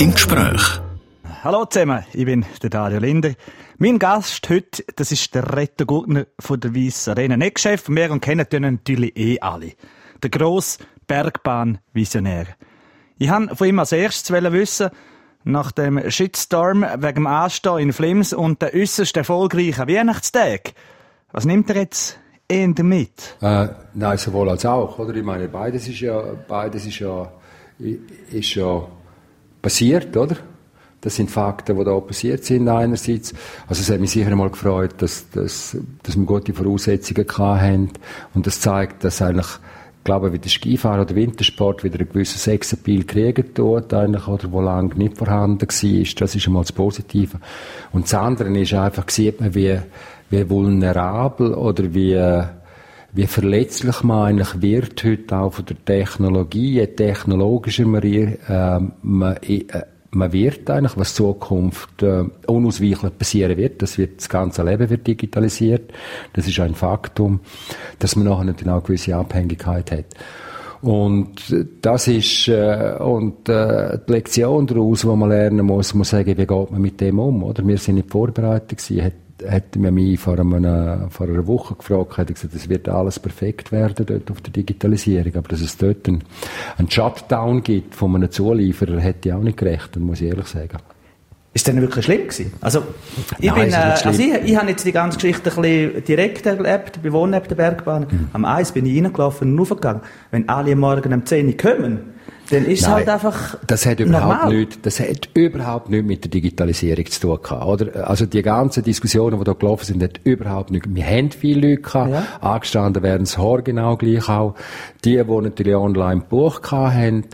im Gespräch. Hallo zusammen, ich bin der Dario Linde. Mein Gast heute, das ist der Retter Gurtner von der Weiss Arena. Nicht Chef, wir und kennen ihn natürlich eh alle. Der grosse Bergbahn-Visionär. Ich wollte von ihm als erstes wissen, nach dem Shitstorm wegen dem Anstehen in Flims und der äußerst erfolgreichen Weihnachtstag. Was nimmt er jetzt eher mit? Äh, nein, sowohl als auch, oder? Ich meine, beides ist ja, beides ist ja, ist ja passiert, oder? Das sind Fakten, die da passiert sind einerseits. Also es hat mich sicher einmal gefreut, dass, dass, dass wir gute Voraussetzungen hatten. Und das zeigt, dass eigentlich, ich glaube, wie der Skifahren oder Wintersport wieder einen gewissen Sexappeal kriegen tut, eigentlich, oder wo lange nicht vorhanden war. Das ist einmal das Positive. Und das andere ist einfach, sieht man, wie, wie vulnerabel oder wie, wie verletzlich man eigentlich wird heute auch von der Technologie, je technologischer man, äh, man äh, man wird eigentlich, was Zukunft äh, unausweichlich passieren wird, das wird das ganze Leben wird digitalisiert. Das ist ein Faktum, dass man nachher natürlich auch eine gewisse Abhängigkeit hat. Und das ist äh, und äh, die Lektion daraus, die man lernen muss, muss sagen, wie geht man mit dem um, oder? Wir sind nicht vorbereitet gewesen, hätte man mich vor einer, vor einer Woche gefragt, hätte gesagt, es wird alles perfekt werden dort auf der Digitalisierung. Aber dass es dort einen, einen Shutdown gibt von einem Zulieferer, hätte ich auch nicht gerechnet, muss ich ehrlich sagen. Ist das denn wirklich schlimm gewesen? Also, ich Nein, bin, äh, also ich, ich habe jetzt die ganze Geschichte ein bisschen direkt erlebt, bei Wohnen der Bergbahn. Mhm. Am Eis bin ich reingelaufen und aufgegangen. Wenn alle Morgen um 10 Uhr kommen, dann ist es halt einfach das hat überhaupt nichts, das hat überhaupt nichts mit der Digitalisierung zu tun gehabt, oder? Also die ganzen Diskussionen, die da gelaufen sind, hat überhaupt nichts. Wir haben viele Leute gehabt, ja. angestanden werden es genau gleich auch. Die, die natürlich online Buch haben,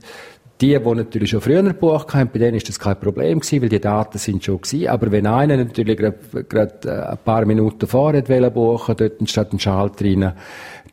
die, die natürlich schon früher ein Buch hatten, bei denen ist das kein Problem gewesen, weil die Daten sind schon gewesen. Aber wenn einer natürlich gerade äh, ein paar Minuten vorher buchen dort statt einen Schalter rein,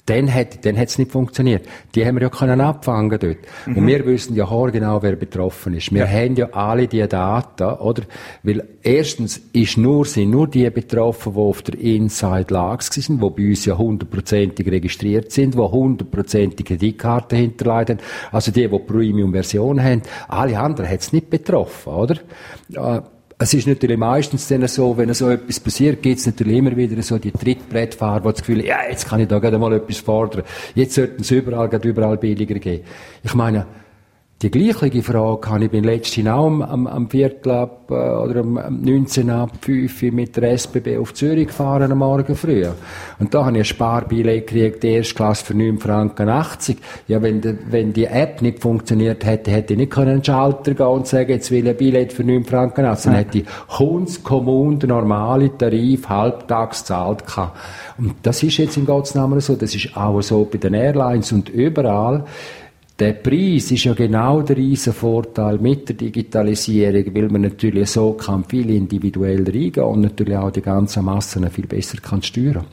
dann hat dann hat's nicht funktioniert. Die haben wir ja können abfangen dort. Mhm. Und wir wissen ja genau, wer betroffen ist. Wir ja. haben ja alle die Daten, oder? Weil erstens ist nur, sind nur die betroffen, die auf der Inside Lags sind, die bei uns ja hundertprozentig registriert sind, die hundertprozentige Kreditkarten hinterleiten. Also die, die Premium-Version haben. Alle anderen hat's nicht betroffen, oder? Es ist natürlich meistens dann so, wenn so etwas passiert, gibt es natürlich immer wieder so die Trittbrettfahrer, die das Gefühl haben, ja, jetzt kann ich da gerade mal etwas fordern. Jetzt sollten es überall, gerade überall billiger gehen. Ich meine, die gleiche Frage habe ich beim letzten auch am, am, am Viertel ab, äh, oder am, am 19 ab 5 mit der SBB auf Zürich gefahren am Morgen früh. Und da habe ich ein Sparbillett gekriegt, erste Klasse für 9 Franken 80. Ja, wenn, de, wenn die App nicht funktioniert hätte, hätte ich nicht können einen Schalter gehen und sagen, jetzt will ich ein Billett für 9 Franken 80. Dann hätte ich Kunstkommun den normalen Tarif halbtags zahlt gehabt. Und das ist jetzt in Gottes Namen so. Das ist auch so bei den Airlines und überall. Der Preis ist ja genau der riesen Vorteil mit der Digitalisierung, weil man natürlich so kann viel individuell reingehen und natürlich auch die ganzen Massen viel besser kann steuern.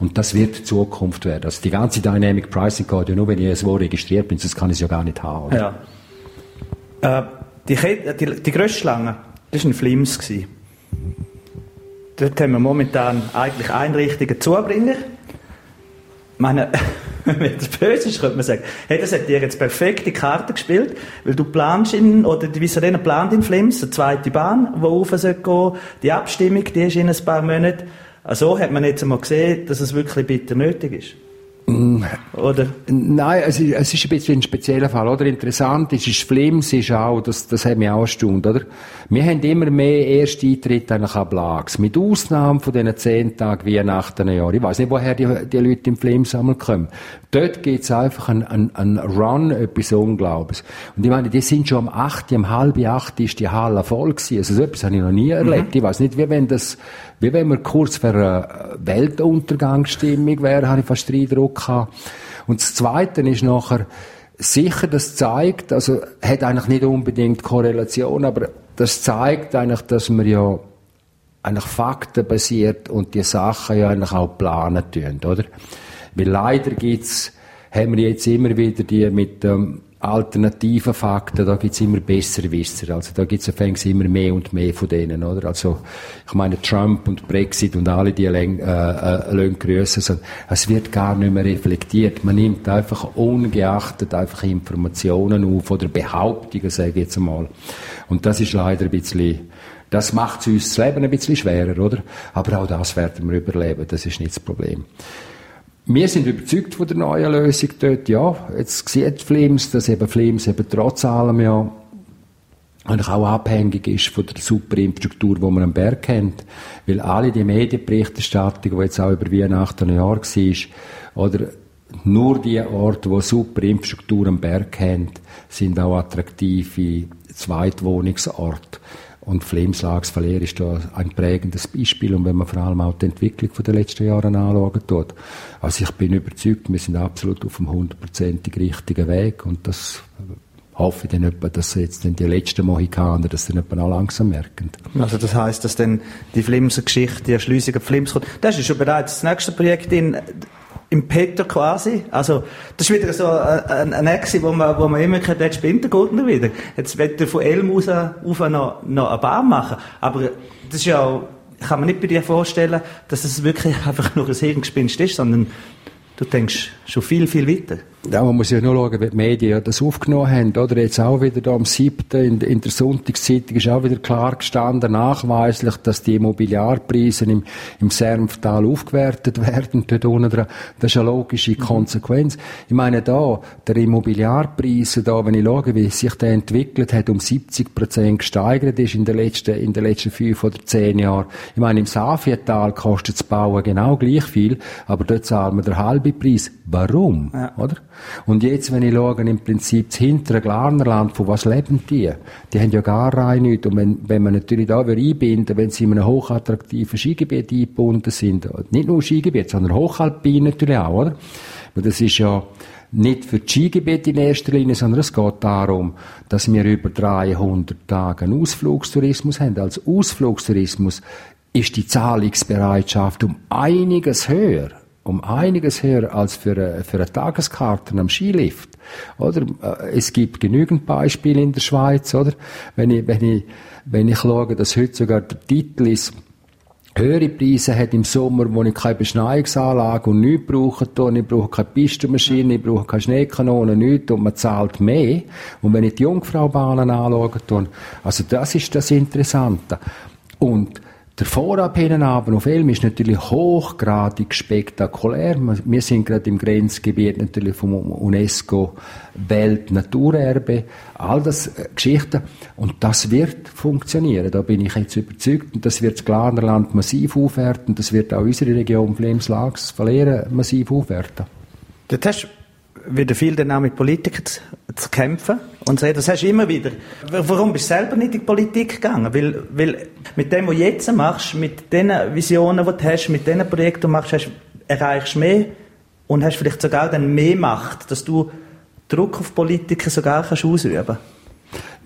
Und das wird die Zukunft werden. Also die ganze Dynamic Pricing geht ja nur, wenn ich irgendwo registriert bin, sonst kann ich es ja gar nicht haben. Ja. Äh, die, die, die grösste Schlange, das war ein Flims. Dort haben wir momentan eigentlich Einrichtungen Zubringer. Meine, wenn das böse ist, könnte man sagen, hey, das hat dir jetzt perfekte Karte gespielt, weil du planst in, oder die Visarena plant in Flims, eine zweite Bahn, die rauf soll gehen. Die Abstimmung, die ist in ein paar Monaten. Also hat man jetzt einmal gesehen, dass es wirklich bitter nötig ist. Oder? Nein, es ist, es ist ein bisschen ein spezieller Fall, oder? Interessant ist, ist Flims ist auch, das, das hat mich auch erstaunt, oder? Wir haben immer mehr Ersteintritt eigentlich an Blags. Mit Ausnahme von diesen zehn Tagen Weihnachten Jahr. Ich weiß nicht, woher die, die Leute im Flims einmal kommen. Dort gibt's einfach einen, einen, einen Run, etwas Unglaubliches. Und ich meine, die sind schon um acht, um halb acht ist die Halle voll gewesen. Also so etwas habe ich noch nie erlebt. Mhm. Ich weiß nicht, wie wenn das, wie wenn wir kurz für eine Weltuntergangsstimmung wäre, habe ich fast den Eindruck gehabt. Und das Zweite ist nachher, sicher, das zeigt, also, hat eigentlich nicht unbedingt Korrelation, aber das zeigt eigentlich, dass wir ja eigentlich faktenbasiert und die Sachen ja eigentlich auch planen tun, oder? Weil leider gibt's, haben wir jetzt immer wieder die mit, ähm, alternativen Fakten, da gibt's immer bessere Wisser. Also da gibt's es immer mehr und mehr von denen, oder? Also ich meine Trump und Brexit und alle die Län äh, äh, grüßen, so, es wird gar nicht mehr reflektiert. Man nimmt einfach ungeachtet einfach Informationen auf oder Behauptungen, sage ich jetzt einmal. Und das ist leider ein bisschen das macht uns das Leben ein bisschen schwerer, oder? Aber auch das werden wir überleben, das ist nicht das Problem. Wir sind überzeugt von der neuen Lösung dort, ja. Jetzt sieht Flims, dass eben Flims eben trotz allem ja eigentlich auch abhängig ist von der super Infrastruktur, die man am Berg kennt. Weil alle die Medienberichterstattung, die jetzt auch über Weihnachten ein Jahr war, oder nur die Orte, die super Infrastruktur am Berg kennt, sind auch attraktive Zweitwohnungsorte. Und Flemslags Verlehr ist da ein prägendes Beispiel. Und wenn man vor allem auch die Entwicklung der letzten Jahre anschauen tut. Also ich bin überzeugt, wir sind absolut auf dem hundertprozentig richtigen Weg. Und das hoffe ich dann etwa, dass jetzt dann die letzten Mohikaner das dann etwa auch langsam merken. Also das heißt, dass dann die Flimser Geschichte, die Erschliessung der Flims kommt. Das ist schon bereits das nächste Projekt in im Petto quasi. Also, das ist wieder so ein, ein Exe, wo man, wo man immer kennt, jetzt spinnt der wieder. Jetzt wird er von Elm aus auf noch, noch eine Bahn machen. Aber das ist ja, kann man nicht bei dir vorstellen, dass es wirklich einfach nur ein Hirngespinst ist, sondern du denkst schon viel, viel weiter. Ja, man muss ja nur schauen, wie die Medien das aufgenommen haben, oder? Jetzt auch wieder da am 7. in, in der Sonntagszeitung ist auch wieder klar gestanden, nachweislich, dass die Immobiliarpreise im, im Sermftal aufgewertet werden, dort unten dran. Das ist eine logische mhm. Konsequenz. Ich meine, da, der Immobiliarpreis, da, wenn ich schaue, wie sich der entwickelt hat, um 70 Prozent gesteigert ist in den letzten, in den letzten fünf oder zehn Jahren. Ich meine, im Safietal kostet das Bauen genau gleich viel, aber dort zahlen wir den halben Preis. Warum? Ja. Oder? Und jetzt, wenn ich schaue, im Prinzip das hintere Glarnerland, von was leben die? Die haben ja gar rein nichts. Und wenn, wenn man natürlich da einbinden wenn sie in einem hochattraktiven Skigebiet eingebunden sind, nicht nur Skigebiet, sondern Hochalpin natürlich auch, oder? Weil das ist ja nicht für die Skigebiete in erster Linie, sondern es geht darum, dass wir über 300 Tage einen Ausflugstourismus haben. Als Ausflugstourismus ist die Zahlungsbereitschaft um einiges höher um einiges höher als für, eine, für eine Tageskarte am Skilift. Oder? Äh, es gibt genügend Beispiele in der Schweiz, oder? Wenn ich, wenn ich, wenn ich schaue, dass heute sogar der Titel ist, höhere Preise hat im Sommer, wo ich keine Beschneiungsanlage und nichts brauche, ich brauche keine Pistenmaschine, ich brauche keine Schneekanone, nichts, und man zahlt mehr. Und wenn ich die Jungfraubahnen anschaue, also das ist das Interessante. Und der Vorab hinten auf Elm ist natürlich hochgradig spektakulär. Wir sind gerade im Grenzgebiet natürlich vom UNESCO Weltnaturerbe. All das äh, Geschichten. Und das wird funktionieren. Da bin ich jetzt überzeugt. Und das wird das Glanerland massiv aufwerten. Das wird auch unsere Region Flems-Lax verlieren massiv aufwerten. Dort hast wieder viel dann auch mit Politikern zu, zu kämpfen. Und so, das hast du immer wieder. Warum bist du selber nicht in die Politik gegangen? Weil, weil mit dem, was du jetzt machst, mit den Visionen, die du hast, mit den Projekten, die du machst, hast, erreichst du mehr und hast vielleicht sogar dann mehr Macht, dass du Druck auf Politiker sogar kannst ausüben kannst.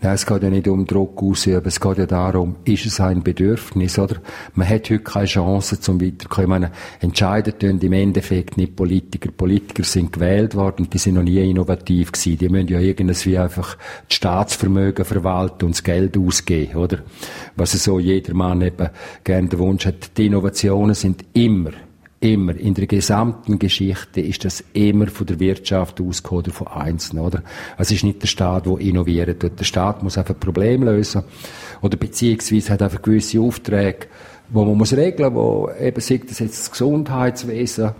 Nein, es geht ja nicht um Druck ausüben, es geht ja darum, ist es ein Bedürfnis, oder? Man hat heute keine Chance zum Weiterkommen. Ich tun im Endeffekt nicht Politiker. Politiker sind gewählt worden die sind noch nie innovativ gewesen. Die müssen ja irgendwie einfach das Staatsvermögen verwalten und das Geld ausgeben, oder? Was so jeder Mann eben gerne den Wunsch hat. Die Innovationen sind immer Immer. In der gesamten Geschichte ist das immer von der Wirtschaft ausgegangen oder von Einzelnen, oder? Es ist nicht der Staat, der innoviert. Der Staat muss einfach Probleme lösen. Oder beziehungsweise hat einfach gewisse Aufträge, wo man muss regeln, wo eben sagt das jetzt das Gesundheitswesen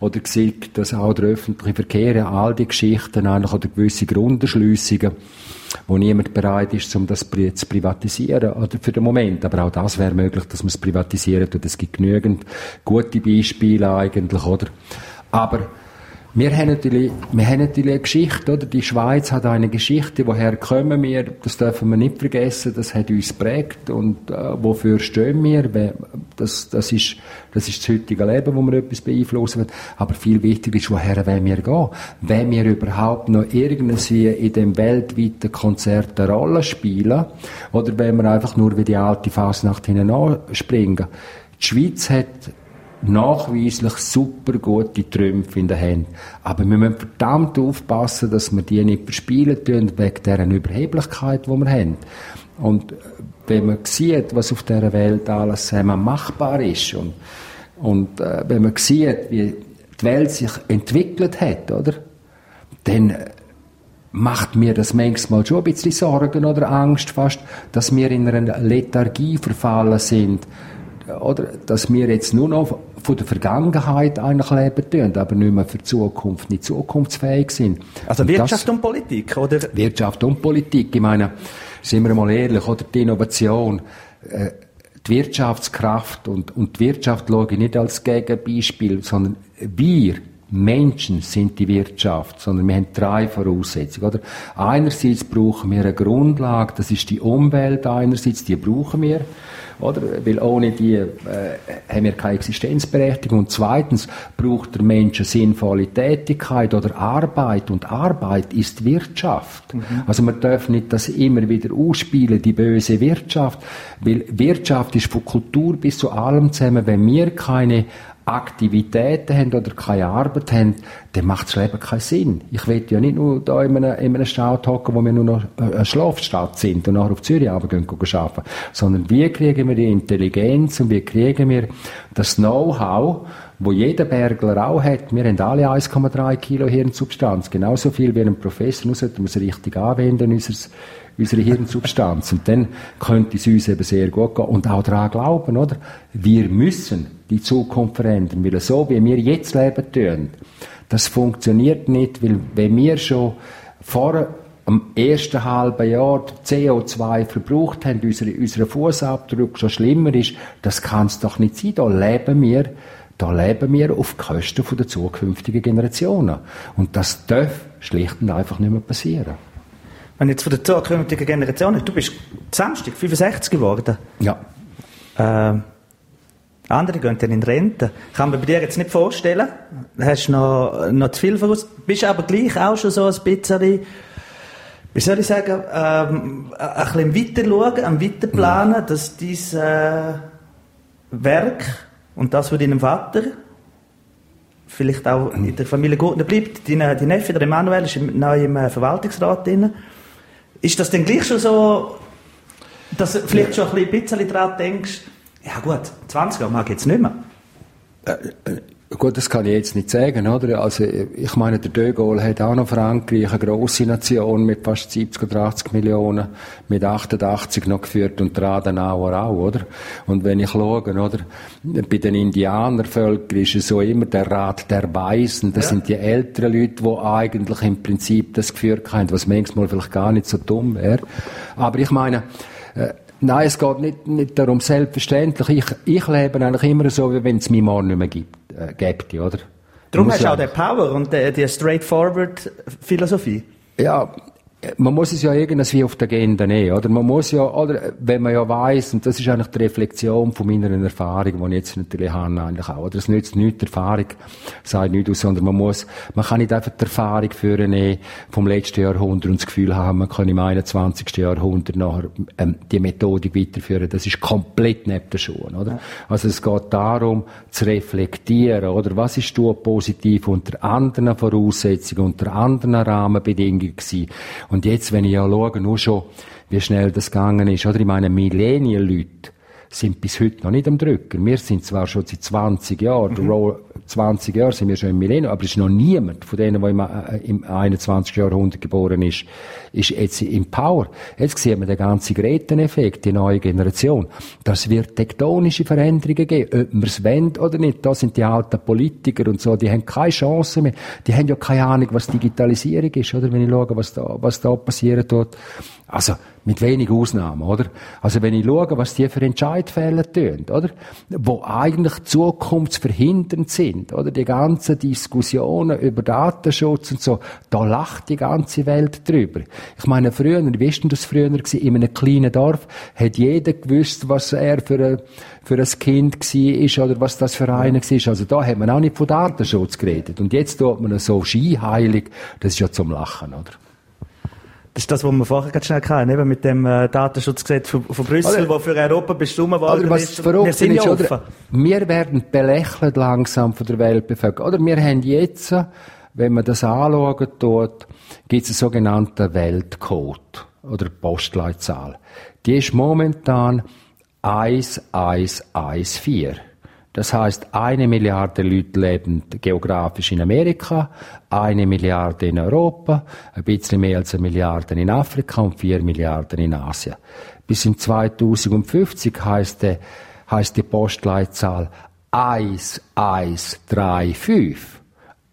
oder sagt das auch der öffentliche Verkehr, all die Geschichten eigentlich oder gewisse Grunderschliessungen wo niemand bereit ist, um das zu privatisieren, oder für den Moment. Aber auch das wäre möglich, dass man es privatisiert, und es gibt genügend gute Beispiele eigentlich, oder? Aber wir haben natürlich, wir haben natürlich eine Geschichte, oder? Die Schweiz hat eine Geschichte, woher kommen wir? Das dürfen wir nicht vergessen. Das hat uns prägt. Und, äh, wofür stehen wir? Das, das ist, das ist das heutige Leben, wo wir etwas beeinflussen wollen. Aber viel wichtiger ist, woher wollen wir gehen? Wenn wir überhaupt noch irgendwie in dem weltweiten Konzert eine Rolle spielen? Oder wenn wir einfach nur wie die alte Fasnacht hinten springen? Die Schweiz hat nachweislich super gute Trümpfe in der Hand. Aber wir müssen verdammt aufpassen, dass wir die nicht verspielen tun, wegen dieser Überheblichkeit, die wir haben. Und wenn man sieht, was auf dieser Welt alles zusammen machbar ist und, und äh, wenn man sieht, wie die Welt sich entwickelt hat, oder? Dann macht mir das manchmal schon ein bisschen Sorgen oder Angst fast, dass wir in einer Lethargie verfallen sind. Oder, dass wir jetzt nur noch von der Vergangenheit eigentlich leben tun, aber nicht mehr für die Zukunft, nicht zukunftsfähig sind. Also Wirtschaft und, und Politik, oder? Wirtschaft und Politik. Ich meine, sind wir mal ehrlich, oder die Innovation, äh, die Wirtschaftskraft und, und die Wirtschaft schaue ich nicht als Gegenbeispiel, sondern wir, Menschen sind die Wirtschaft, sondern wir haben drei Voraussetzungen, oder? Einerseits brauchen wir eine Grundlage, das ist die Umwelt einerseits, die brauchen wir. Oder? Weil ohne die äh, haben wir keine Existenzberechtigung. Und zweitens braucht der Mensch eine sinnvolle Tätigkeit oder Arbeit. Und Arbeit ist Wirtschaft. Mhm. Also man darf nicht das immer wieder ausspielen, die böse Wirtschaft. Weil Wirtschaft ist von Kultur bis zu allem zusammen. Wenn wir keine Aktivitäten haben oder keine Arbeit haben, dann macht das Leben keinen Sinn. Ich will ja nicht nur da in einem, in einem Staat hocken, wo wir nur noch eine Schlafstadt sind und nachher auf Zürich gehen arbeiten, sondern wie kriegen wir die Intelligenz und wie kriegen wir das Know-how, wo jeder Bergler auch hat. Wir haben alle 1,3 Kilo Hirnsubstanz, genauso viel wie ein Professor, nur sollten wir es richtig anwenden, unsere Hirnsubstanz. Und dann könnte es uns eben sehr gut gehen. Und auch daran glauben, oder? Wir müssen die Zukunft verändern, weil so wie wir jetzt leben tun, das funktioniert nicht, weil wenn wir schon vor am ersten halben Jahr CO2 verbraucht haben, unser, unser Fußabdruck schon schlimmer ist, das kann es doch nicht sein. Da leben wir, da leben wir auf Kosten der zukünftigen Generationen. Und das darf schlicht und einfach nicht mehr passieren. Wenn jetzt von der zukünftigen Generation, du bist Samstag 65 geworden. Ja. Äh, andere gehen dann in Rente. Kann man bei dir jetzt nicht vorstellen. Du hast noch, noch zu viel voraus. Bist aber gleich auch schon so ein bisschen, wie soll ich sagen, ähm, ein bisschen weiter schauen, am weiter planen, dass dein äh, Werk und das von deinem Vater vielleicht auch in der Familie gut bleibt. Dein, dein Neffe, der Emanuel, ist neu im äh, Verwaltungsrat drin. Ist das denn gleich schon so, dass du vielleicht schon ein bisschen daran denkst, ja gut, 20 Jahre mag ich jetzt nicht mehr? Gut, das kann ich jetzt nicht sagen, oder? Also, ich meine, der De Gaulle hat auch noch Frankreich, eine grosse Nation mit fast 70 oder 80 Millionen, mit 88 noch geführt und der Adenauer auch, oder? Und wenn ich schaue, oder? Bei den Indianervölkern ist es so immer der Rat der Weisen, das ja. sind die älteren Leute, die eigentlich im Prinzip das geführt haben, was manchmal vielleicht gar nicht so dumm wäre. Aber ich meine, äh, Nein, es geht nicht, nicht darum, selbstverständlich. Ich, ich lebe eigentlich immer so, wie wenn es mich morgen nicht mehr gibt, äh, gibt oder? Darum hast du auch den Power und die, die straightforward Philosophie. Ja, man muss es ja irgendwie auf der Agenda nehmen, oder? Man muss ja, oder, wenn man ja weiss, und das ist eigentlich die Reflexion von meiner Erfahrung, die ich jetzt natürlich habe, eigentlich auch, oder? Es nützt nichts, die Erfahrung sagt nichts aus, sondern man muss, man kann nicht einfach die Erfahrung führen vom letzten Jahrhundert und das Gefühl haben, man kann im 21. Jahrhundert nachher, ähm, die Methodik weiterführen. Das ist komplett neben den Schuhen, oder? Also es geht darum, zu reflektieren, oder? Was ist du positiv unter anderen Voraussetzungen, unter anderen Rahmenbedingungen gewesen? Und jetzt, wenn ich ja schaue, nur schon, wie schnell das gegangen ist, oder? Ich meine, Millennial-Leute sind bis heute noch nicht am Drücker. Wir sind zwar schon seit 20 Jahren, mhm. 20 Jahre sind wir schon im Millennium, aber es ist noch niemand von denen, der im, äh, im 21. Jahrhundert geboren ist, ist jetzt im Power. Jetzt sehen wir den ganzen Greteneffekt, die neue Generation. Das wird tektonische Veränderungen geben, ob wir es wollen oder nicht. Da sind die alten Politiker und so, die haben keine Chance mehr. Die haben ja keine Ahnung, was Digitalisierung ist, oder? Wenn ich schaue, was da, was da passieren tut. Also, mit wenig Ausnahmen, oder? Also wenn ich schaue, was die für Entscheidfälle tun, oder? Wo eigentlich zukunftsverhindernd sind, oder? Die ganzen Diskussionen über Datenschutz und so, da lacht die ganze Welt drüber. Ich meine, früher, wie ist denn das früher gewesen? In einem kleinen Dorf hat jeder gewusst, was er für ein, für ein Kind war, oder was das für einer war. Also da hat man auch nicht von Datenschutz geredet. Und jetzt tut man so scheinheilig, das ist ja zum Lachen, oder? Das ist das, was wir vorher ganz schnell hatten, eben mit dem äh, Datenschutzgesetz von, von Brüssel, wo für Europa bestimmt worden was ist. Wir sind ja offen. Wir werden belächelt langsam von der Weltbevölkerung. Oder wir haben jetzt, wenn man das anschauen tut, gibt es einen sogenannten Weltcode oder Postleitzahl. Die ist momentan 1114. Das heißt, eine Milliarde Leute leben geografisch in Amerika, eine Milliarde in Europa, ein bisschen mehr als eine Milliarde in Afrika und vier Milliarden in Asien. Bis in 2050 heißt, die, heißt die Postleitzahl 1135.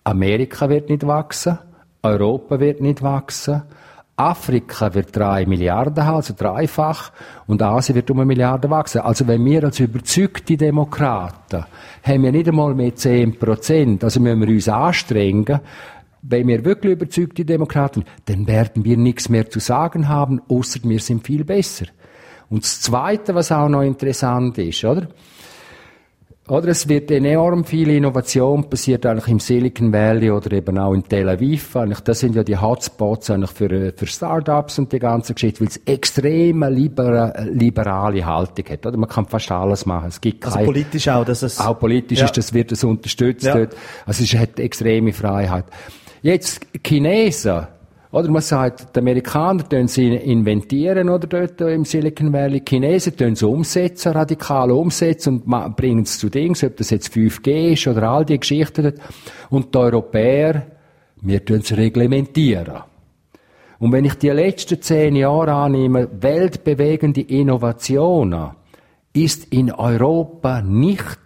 Amerika wird nicht wachsen, Europa wird nicht wachsen, Afrika wird drei Milliarden haben, also dreifach, und Asien wird um eine Milliarde wachsen. Also wenn wir als überzeugte Demokraten haben wir nicht einmal mehr zehn Prozent, also müssen wir uns anstrengen, wenn wir wirklich überzeugte Demokraten, dann werden wir nichts mehr zu sagen haben, außer wir sind viel besser. Und das Zweite, was auch noch interessant ist, oder? Oder es wird enorm viel Innovation passiert eigentlich im Silicon Valley oder eben auch in Tel Aviv. Eigentlich, das sind ja die Hotspots eigentlich für, äh, für Startups und die ganze Geschichte, weil es extreme libera, liberale Haltung hat. Oder man kann fast alles machen. Es gibt also politisch auch, dass es auch politisch ja. ist, das wird es unterstützt ja. dort. Also es hat extreme Freiheit. Jetzt Chinesen oder man sagt, die Amerikaner tun sie inventieren oder dort im Silicon Valley, die Chinesen tun sie umsetzen, radikal umsetzen und bringen es zu Dingen, ob das jetzt 5G ist oder all die Geschichten dort. Und die Europäer, wir tun es reglementieren. Und wenn ich die letzten zehn Jahre annehme, weltbewegende Innovationen, ist in Europa nicht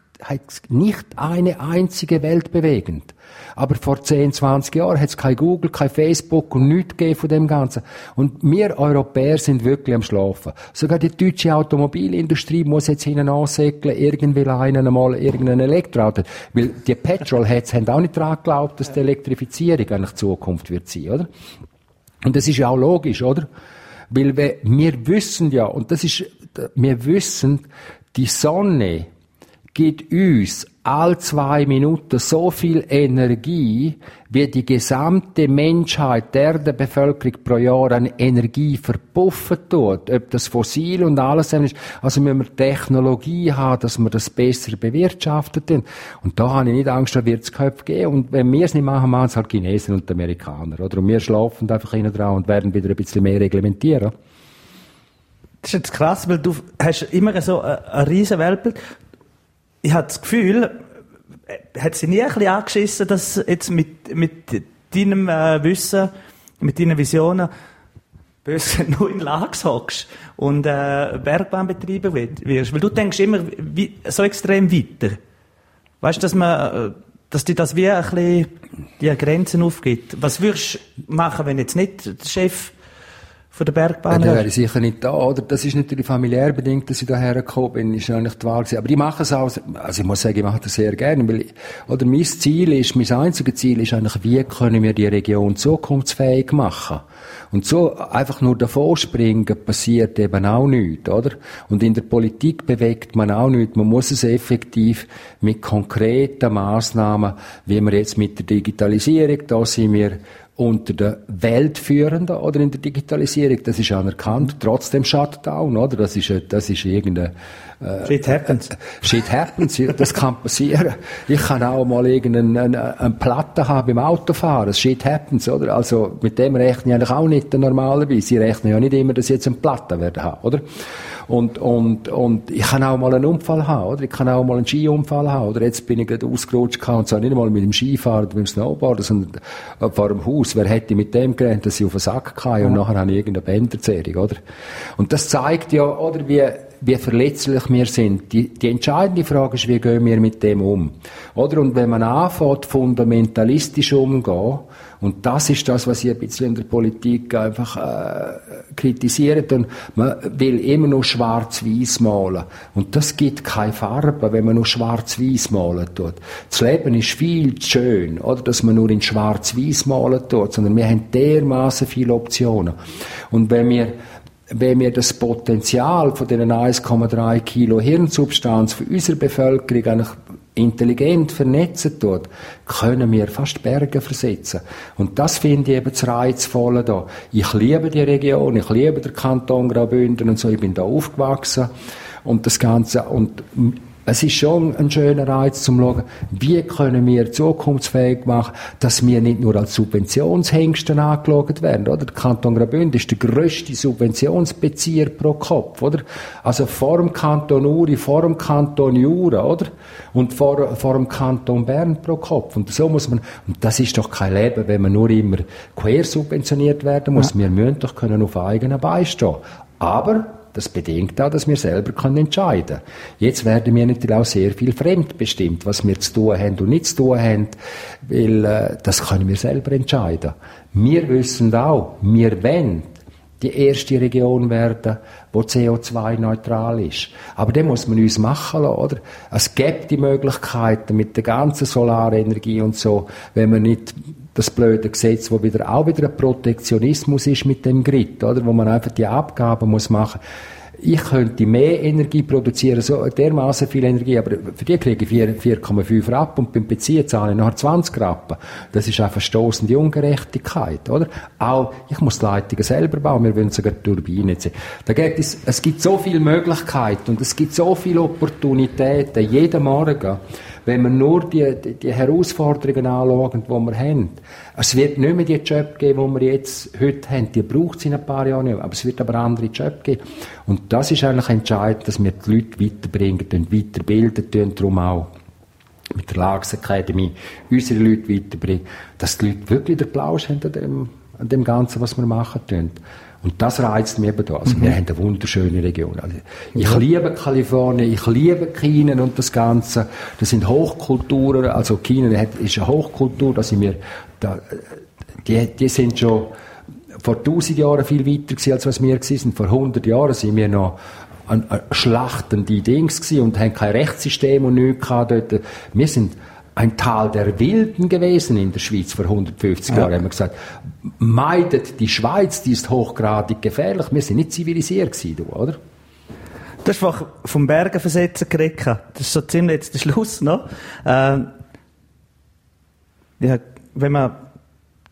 nicht eine einzige Welt bewegend. Aber vor 10, 20 Jahren hat es kein Google, kein Facebook und nichts gegeben von dem Ganzen. Und wir Europäer sind wirklich am Schlafen. Sogar die deutsche Automobilindustrie muss jetzt hinten ansäckeln, irgendwie einen einmal irgendein Elektroauto. Weil die Petrolheads haben auch nicht daran geglaubt, dass die Elektrifizierung eigentlich Zukunft wird sein, oder? Und das ist ja auch logisch, oder? Weil wir wissen ja, und das ist, wir wissen, die Sonne gibt uns all zwei Minuten so viel Energie, wie die gesamte Menschheit, der der Bevölkerung pro Jahr an Energie verpuffen tut. Ob das fossil und alles ist. Also müssen wir Technologie haben, dass wir das besser bewirtschaften. Und da habe ich nicht Angst, da wird es Köpfe geben. Und wenn wir es nicht machen, machen es halt Chinesen und Amerikaner. Oder? Und wir schlafen einfach hinten dran und werden wieder ein bisschen mehr reglementieren. Das ist jetzt krass, weil du hast immer so ein, ein riesen Weltbild ich habe das Gefühl, äh, hat sie nie ein bisschen angeschissen, dass jetzt mit, mit deinem äh, Wissen, mit deinen Visionen, böse nur in Lags hockst und äh, Bergbahn betreiben wirst. Weil du denkst immer wie, so extrem weiter. Weißt du, dass man, äh, dass dir das wie ein bisschen die Grenzen aufgibt. Was würdest du machen, wenn jetzt nicht der Chef von der Bergbahn? Ja, dann wäre ich sicher nicht da, oder? Das ist natürlich familiär bedingt, dass ich daher gekommen bin, ist eigentlich die Wahl gewesen. Aber ich mache es auch, also ich muss sagen, ich mache das sehr gerne, weil, ich, oder mein Ziel ist, mein einziges Ziel ist eigentlich, wie können wir die Region zukunftsfähig machen? Und so einfach nur davor springen passiert eben auch nichts, oder? Und in der Politik bewegt man auch nichts. Man muss es effektiv mit konkreten Maßnahmen, wie wir jetzt mit der Digitalisierung, da sind wir unter den Weltführenden oder in der Digitalisierung. Das ist anerkannt. Trotzdem Shutdown, oder? Das ist, das ist irgendeine, Shit happens. Äh, shit happens. Das kann passieren. Ich kann auch mal irgendeine eine, Platte haben beim Autofahren. Shit happens, oder? Also, mit dem rechne ich eigentlich auch nicht normalerweise. Ich rechne ja nicht immer, dass ich jetzt eine Platte werde haben, oder? Und, und, und ich kann auch mal einen Unfall haben, oder? Ich kann auch mal einen Skiunfall haben, oder? Jetzt bin ich gerade ausgerutscht und zwar nicht einmal mit dem Skifahren oder mit dem Snowboard, sondern vor dem Haus. Wer hätte mit dem gelernt, dass ich auf den Sack kam und nachher habe ich irgendeine Bänderzerrung, oder? Und das zeigt ja, oder, wie, wie verletzlich wir sind. Die, die entscheidende Frage ist, wie gehen wir mit dem um? Oder? Und wenn man anfängt, fundamentalistisch umzugehen, und das ist das, was ich ein bisschen in der Politik einfach äh, kritisiert. Und man will immer nur schwarz-weiß malen. Und das gibt keine Farbe, wenn man nur schwarz-weiß malen tut. Das Leben ist viel zu schön, oder, dass man nur in schwarz-weiß malen tut, sondern wir haben dermaßen viele Optionen. Und wenn wir wenn wir das Potenzial von den 1,3 Kilo Hirnsubstanz für unsere Bevölkerung eigentlich intelligent vernetzen tut, können wir fast Berge versetzen. Und das finde ich eben das Reizvolle da. Ich liebe die Region, ich liebe den Kanton Graubünden und so, ich bin da aufgewachsen und das Ganze und es ist schon ein schöner Reiz zum schauen, wie können wir zukunftsfähig machen, dass wir nicht nur als Subventionshengsten angeschaut werden, oder? Der Kanton Graubünden ist der grösste Subventionsbezieher pro Kopf, oder? Also vor dem Kanton Uri, vor dem Kanton Jura, oder? Und vor, vor dem Kanton Bern pro Kopf. Und so muss man, und das ist doch kein Leben, wenn man nur immer quer subventioniert werden muss. Ja. Wir müssen doch können auf eigenen Beinen stehen. Aber, das bedingt auch, dass wir selber können entscheiden können. Jetzt werden wir natürlich auch sehr viel fremdbestimmt, was wir zu tun haben und nicht zu tun haben, weil äh, das können wir selber entscheiden. Wir wissen auch, wir wollen die erste Region werden, wo CO2-neutral ist. Aber den muss man uns machen lassen, oder? Es gibt die Möglichkeiten mit der ganzen Solarenergie und so, wenn man nicht das blöde Gesetz, wo wieder auch wieder ein Protektionismus ist mit dem Grid, oder? Wo man einfach die Abgaben muss machen. Ich könnte mehr Energie produzieren, so dermaßen viel Energie, aber für die kriege ich 4,5 Rappen und beim Beziehen zahle ich nachher 20 Rappen. Das ist einfach stoßende Ungerechtigkeit, oder? Auch, ich muss die Leitungen selber bauen, wir wollen sogar Turbinen sehen. Da gibt es, es gibt so viele Möglichkeiten und es gibt so viele Opportunitäten jeden Morgen wenn wir nur die, die, die Herausforderungen anschauen, die wir haben, es wird nicht mehr die Job geben, die wir jetzt heute haben. Die braucht es in ein paar Jahren nicht. Aber es wird aber andere Jobs geben. Und das ist eigentlich entscheidend, dass wir die Leute weiterbringen, weiterbilden, darum auch mit der Lags Academy unsere Leute weiterbringen, dass die Leute wirklich den Plausch haben an dem, an dem Ganzen, was wir machen tun. Und das reizt mich eben da. Also, mhm. wir haben eine wunderschöne Region. Also, ich ja. liebe Kalifornien, ich liebe China und das Ganze. Das sind Hochkulturen. Also, China ist eine Hochkultur, da sind wir, da, die, die sind schon vor tausend Jahren viel weiter gewesen, als was wir sind. Vor hundert Jahren sind wir noch ein, ein schlachtende Dings gewesen und haben kein Rechtssystem und nichts gehabt dort. Wir sind ein Tal der Wilden gewesen in der Schweiz vor 150 ja. Jahren. Haben wir gesagt, meidet die Schweiz, die ist hochgradig gefährlich. Wir sind nicht zivilisiert gewesen, oder? Du hast einfach vom Bergen versetzen geredet. Das ist so ziemlich jetzt der Schluss, noch. Ähm, ja, wenn man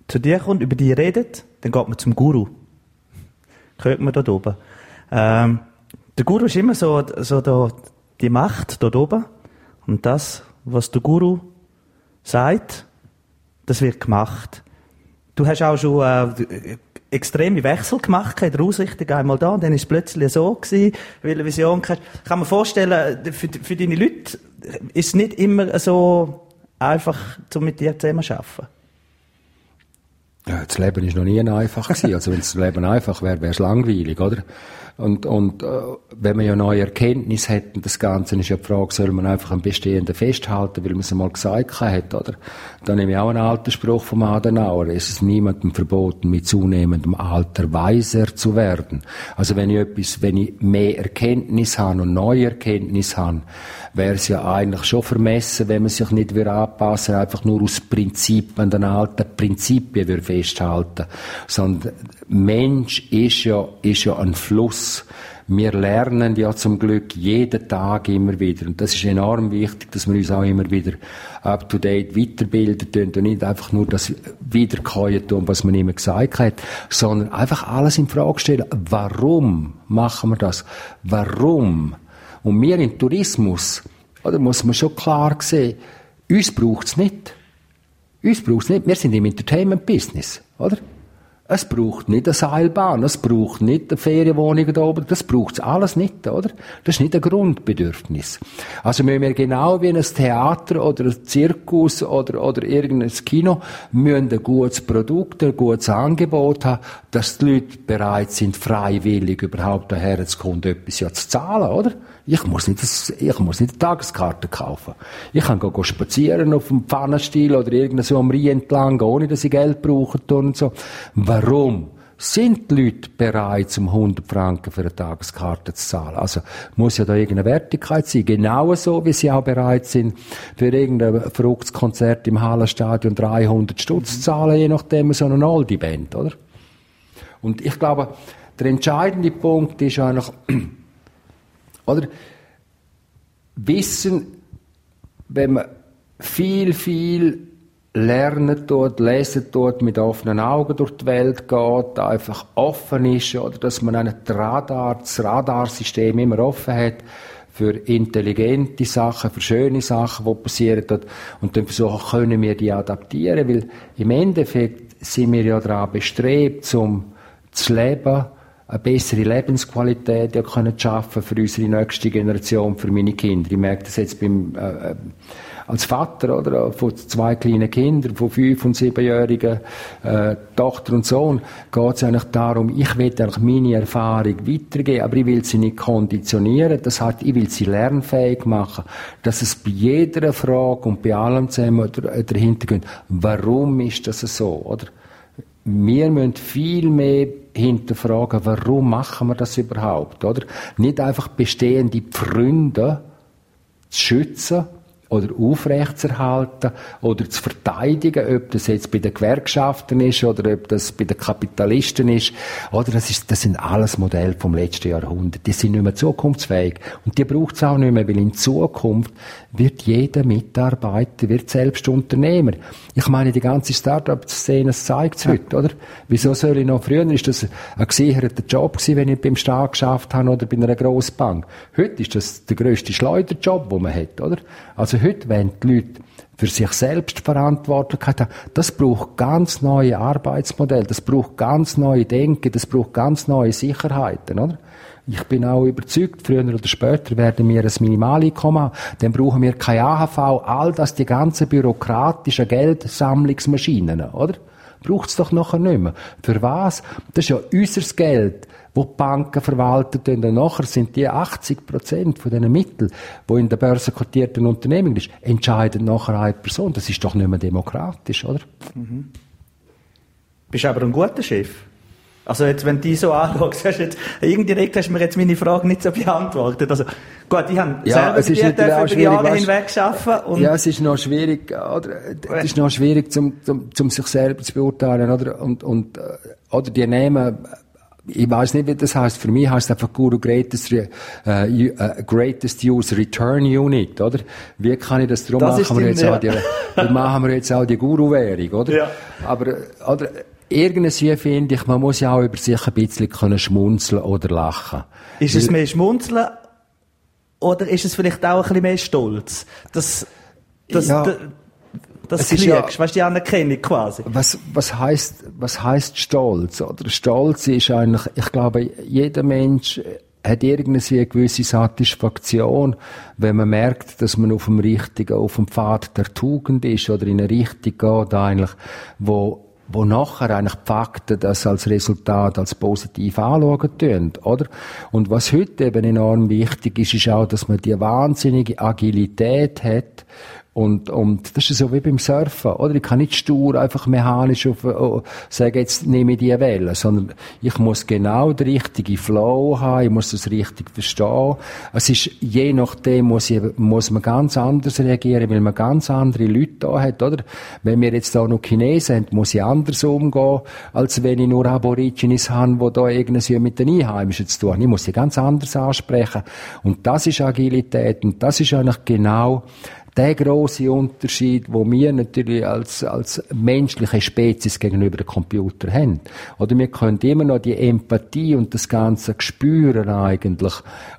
zu dir kommt, über die redet, dann geht man zum Guru. Hört man dort oben. Ähm, der Guru ist immer so, so da, die Macht dort oben. Und das, was der Guru sagt, das wird gemacht. Du hast auch schon äh, extreme Wechsel gemacht in der Ausrichtung einmal da, und dann ist es plötzlich so gewesen, weil eine Vision kann mir vorstellen, für, für deine Leute ist es nicht immer so einfach, um mit dir zusammen zu arbeiten. Ja, das Leben ist noch nie einfach gewesen. Also wenn das Leben einfach wäre, wäre es langweilig, oder? Und, und äh, wenn man ja neue Erkenntnisse hat, und das Ganze ist ja die Frage, soll man einfach am Bestehenden festhalten, weil man es einmal gesagt hat, oder? Dann nehme ich auch einen alten Spruch vom Adenauer. Es ist niemandem verboten, mit zunehmendem Alter weiser zu werden. Also wenn ich etwas, wenn ich mehr Erkenntnis habe und neue Erkenntnis habe, wäre es ja eigentlich schon vermessen, wenn man sich nicht wieder anpassen, einfach nur aus Prinzip an den alten Prinzipien festhalten. Sondern Mensch ist ja, ist ja ein Fluss. Wir lernen ja zum Glück jeden Tag immer wieder. Und das ist enorm wichtig, dass wir uns auch immer wieder up to date weiterbilden und nicht einfach nur das wiederkäuen tun, was man immer gesagt hat, sondern einfach alles in Frage stellen. Warum machen wir das? Warum? Und wir im Tourismus, oder muss man schon klar sehen, uns braucht es nicht. Uns braucht es nicht. Wir sind im Entertainment-Business, oder? Es braucht nicht eine Seilbahn, es braucht nicht eine Ferienwohnung da oben, das braucht alles nicht, oder? Das ist nicht ein Grundbedürfnis. Also müssen wir genau wie ein Theater oder ein Zirkus oder, oder irgendein Kino, müssen ein gutes Produkt, ein gutes Angebot haben, dass die Leute bereit sind, freiwillig überhaupt daher zu kommen, etwas zu zahlen, oder? Ich muss nicht, das, ich muss nicht eine Tageskarte kaufen. Ich kann go, go spazieren auf dem Pfannenstiel oder irgendwo so am Rhein entlang, ohne dass ich Geld brauche und so. Warum? Sind die Leute bereit, um 100 Franken für eine Tageskarte zu zahlen? Also, muss ja da irgendeine Wertigkeit sein. Genauso, wie sie auch bereit sind, für irgendein verrücktes Konzert im Hallenstadion 300 Stutz zu zahlen, je nachdem, so eine Oldie-Band, oder? Und ich glaube, der entscheidende Punkt ist eigentlich, oder? Wissen, wenn man viel, viel lernen tut, lesen tut, mit offenen Augen durch die Welt geht, einfach offen ist, oder dass man ein Radar, das Radarsystem immer offen hat für intelligente Sachen, für schöne Sachen, die passieren dort. Und dann versuchen, können wir die adaptieren, weil im Endeffekt sind wir ja daran bestrebt, um zu leben, eine bessere Lebensqualität ja können schaffen für unsere nächste Generation, für meine Kinder. Ich merke das jetzt beim, äh, als Vater, oder, von zwei kleinen Kindern, von fünf- und siebenjährigen äh, Tochter und Sohn, geht es eigentlich darum, ich will eigentlich meine Erfahrung weitergeben, aber ich will sie nicht konditionieren. Das heißt, ich will sie lernfähig machen, dass es bei jeder Frage und bei allem zusammen dahinter geht, warum ist das so, oder? Wir müssen viel mehr hinterfragen, warum machen wir das überhaupt, oder? Nicht einfach bestehende Pfründe zu schützen, oder aufrechtzuerhalten oder zu verteidigen, ob das jetzt bei den Gewerkschaften ist oder ob das bei den Kapitalisten ist. Oder das, ist, das sind alles Modelle vom letzten Jahrhundert. Die sind nicht mehr zukunftsfähig. Und die braucht es auch nicht mehr, weil in Zukunft wird jeder Mitarbeiter wird selbst Unternehmer. Ich meine, die ganze Start-up-Szene zeigt es ja. heute, oder? Wieso soll ich noch früher, ist das ein gesicherter Job gewesen, wenn ich beim Staat geschafft habe oder bei einer Grossbank. Heute ist das der grösste Schleuderjob, den man hat, oder? Also heute, wenn die Leute für sich selbst Verantwortlichkeit haben, das braucht ganz neue Arbeitsmodelle, das braucht ganz neue Denken, das braucht ganz neue Sicherheiten, oder? Ich bin auch überzeugt, früher oder später werden wir ein Minimaleinkommen haben. Dann brauchen wir kein AHV, all das, die ganzen bürokratischen Geldsammlungsmaschinen, oder? Braucht's doch nachher nicht mehr. Für was? Das ist ja unser Geld wo die Banken verwaltet und nachher sind die 80 Prozent von diesen Mitteln, wo in der Börse kotierten Unternehmen ist, entscheidet nachher eine Person. Das ist doch nicht mehr demokratisch, oder? Mhm. Bist aber ein guter Chef. Also jetzt, wenn du die so anschaust, hast jetzt, indirekt hast du mir jetzt meine Frage nicht so beantwortet. Also, gut, ich habe ja, selber es ist über die Jahre hinweg arbeiten. ja, es ist noch schwierig, oder? Es ist noch schwierig, zum, zum, zum sich selber zu beurteilen, oder? Und, und, äh, oder die nehmen ich weiß nicht, wie das heißt. Für mich heißt es einfach Guru Greatest, uh, uh, Greatest Use Return Unit, oder? Wie kann ich das drum das machen? Wir jetzt ja. auch die, machen wir jetzt auch die Guru-Währung, oder? Ja. Aber, oder, irgendwie finde ich, man muss ja auch über sich ein bisschen können schmunzeln oder lachen. Ist es mehr schmunzeln oder ist es vielleicht auch ein bisschen mehr Stolz? Das, das, ja, das kriegst, ja, weißt du, die Anerkennung quasi. Was, was heißt, was heißt Stolz? Oder Stolz ist eigentlich, ich glaube, jeder Mensch hat irgendwie eine gewisse Satisfaktion, wenn man merkt, dass man auf dem richtigen, auf dem Pfad der Tugend ist oder in eine Richtung geht, eigentlich, wo wo nachher eigentlich die Fakten das als Resultat als positiv anschauen tun, oder? Und was heute eben enorm wichtig ist, ist auch, dass man die wahnsinnige Agilität hat und, und das ist so wie beim Surfen, oder? Ich kann nicht stur einfach mechanisch auf, oh, sagen, jetzt nehme ich die Welle, sondern ich muss genau den richtigen Flow haben, ich muss das richtig verstehen. Es ist, je nachdem muss, ich, muss man ganz anders reagieren, weil man ganz andere Leute da hat, oder? Wenn wir jetzt da noch Chinesen haben, muss ich anders umgehen, als wenn ich nur Aborigines habe, die da irgendwie mit den Einheimischen zu tun haben. Ich muss sie ganz anders ansprechen. Und das ist Agilität, und das ist eigentlich genau der große Unterschied, wo wir natürlich als, als menschliche Spezies gegenüber dem Computer haben. Oder wir können immer noch die Empathie und das Ganze spüren eigentlich.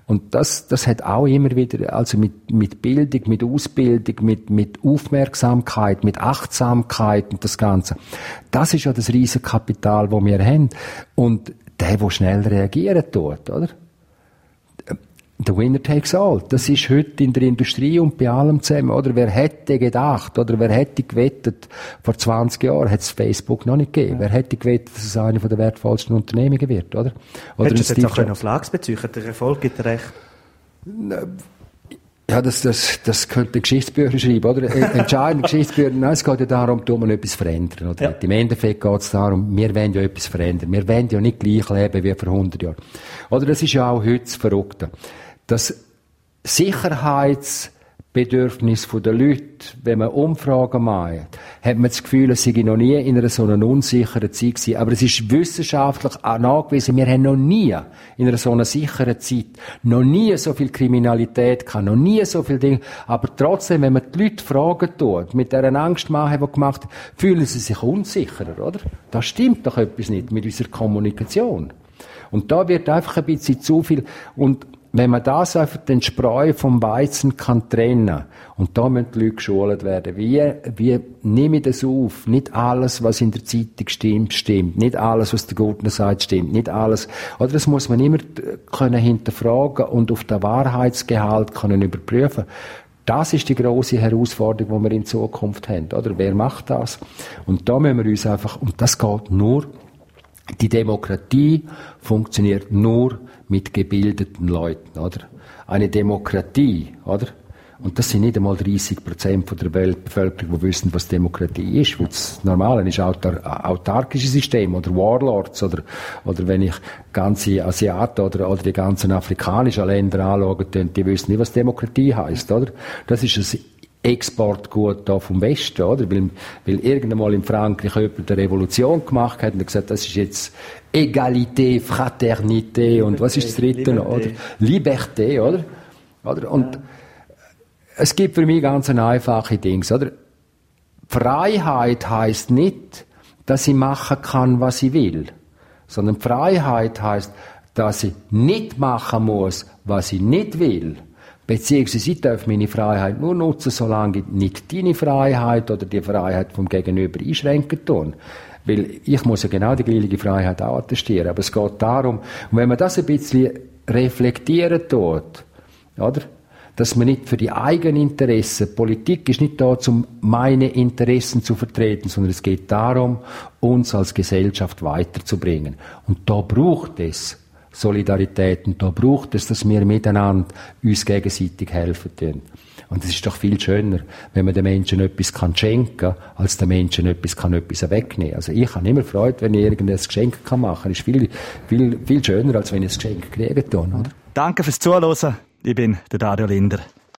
Und das, das hat auch immer wieder, also mit, mit Bildung, mit Ausbildung, mit, mit Aufmerksamkeit, mit Achtsamkeit und das Ganze. Das ist ja das Riesenkapital, wo wir haben. Und der, der schnell reagieren tut, oder? The winner takes all. Das ist heute in der Industrie und bei allem zusammen. Oder wer hätte gedacht, oder wer hätte gewettet, vor 20 Jahren hätte es Facebook noch nicht gegeben. Ja. Wer hätte gewettet, dass es eine der wertvollsten Unternehmungen wird, oder? Oder Hättest du jetzt auch auf Lags beziehen Der Erfolg gibt recht. Ja, das, das, das könnte Geschichtsbücher schreiben, oder? Entscheidende Geschichtsbücher. Nein, es geht ja darum, tun wir etwas verändern, oder? Ja. Im Endeffekt geht es darum, wir wollen ja etwas verändern. Wir wollen ja nicht gleich leben wie vor 100 Jahren. Oder das ist ja auch heute das Verrückte das Sicherheitsbedürfnis Bedürfnis der Leute, wenn man Umfragen macht, hat man das Gefühl, es sei noch nie in einer so einer unsicheren Zeit gewesen. Aber es ist wissenschaftlich auch nachgewiesen, wir haben noch nie in einer so einer sicheren Zeit, noch nie so viel Kriminalität gehabt, noch nie so viel Dinge. Aber trotzdem, wenn man die Leute fragen tut, mit dieser Angstmache, die gemacht fühlen sie sich unsicherer, oder? Da stimmt doch etwas nicht mit unserer Kommunikation. Und da wird einfach ein bisschen zu viel, und wenn man das einfach den Spreu vom Weizen kann trennen und da müssen die Leute geschult werden, wie, wie nehme ich das auf? Nicht alles, was in der Zeitung stimmt, stimmt. Nicht alles, was der Gutner sagt, stimmt. Nicht alles. Oder das muss man immer können hinterfragen und auf den Wahrheitsgehalt können überprüfen. Das ist die große Herausforderung, die wir in Zukunft haben, oder? Wer macht das? Und da müssen wir uns einfach, und das geht nur, die Demokratie funktioniert nur mit gebildeten Leuten, oder? Eine Demokratie, oder? Und das sind nicht einmal 30 Prozent der Weltbevölkerung, die wissen, was Demokratie ist. Weil das Normale ist autar autarkische System oder Warlords oder, oder wenn ich ganze Asiaten oder, oder die ganzen afrikanischen Länder anschaue, die, wissen nicht, was Demokratie heißt, oder? Das ist ein Exportgut da vom Westen, oder? Weil, weil irgendwann mal in Frankreich jemand eine Revolution gemacht hat und gesagt, das ist jetzt Egalité, Fraternité und was ist das dritte noch, oder? Liberté, oder? oder? Und ja. es gibt für mich ganz einfache Dings, oder? Freiheit heißt nicht, dass ich machen kann, was ich will, sondern Freiheit heißt, dass ich nicht machen muss, was ich nicht will. Beziehungsweise ich darf meine Freiheit nur nutzen, solange ich nicht deine Freiheit oder die Freiheit vom Gegenüber einschränken tun. Weil ich muss ja genau die gleiche Freiheit auch attestieren. Aber es geht darum, und wenn man das ein bisschen reflektieren tut, oder? Dass man nicht für die eigenen Interessen, Politik ist nicht da, um meine Interessen zu vertreten, sondern es geht darum, uns als Gesellschaft weiterzubringen. Und da braucht es Solidarität und da braucht es, dass wir miteinander uns gegenseitig helfen können. Und es ist doch viel schöner, wenn man den Menschen etwas kann schenken, als den Menschen etwas kann etwas wegnehmen. Also ich habe immer Freude, wenn ich irgendein Geschenk kann machen kann. Es ist viel, viel, viel schöner, als wenn ich ein Geschenk kann, oder? Danke fürs Zuhören. Ich bin der Dario Linder.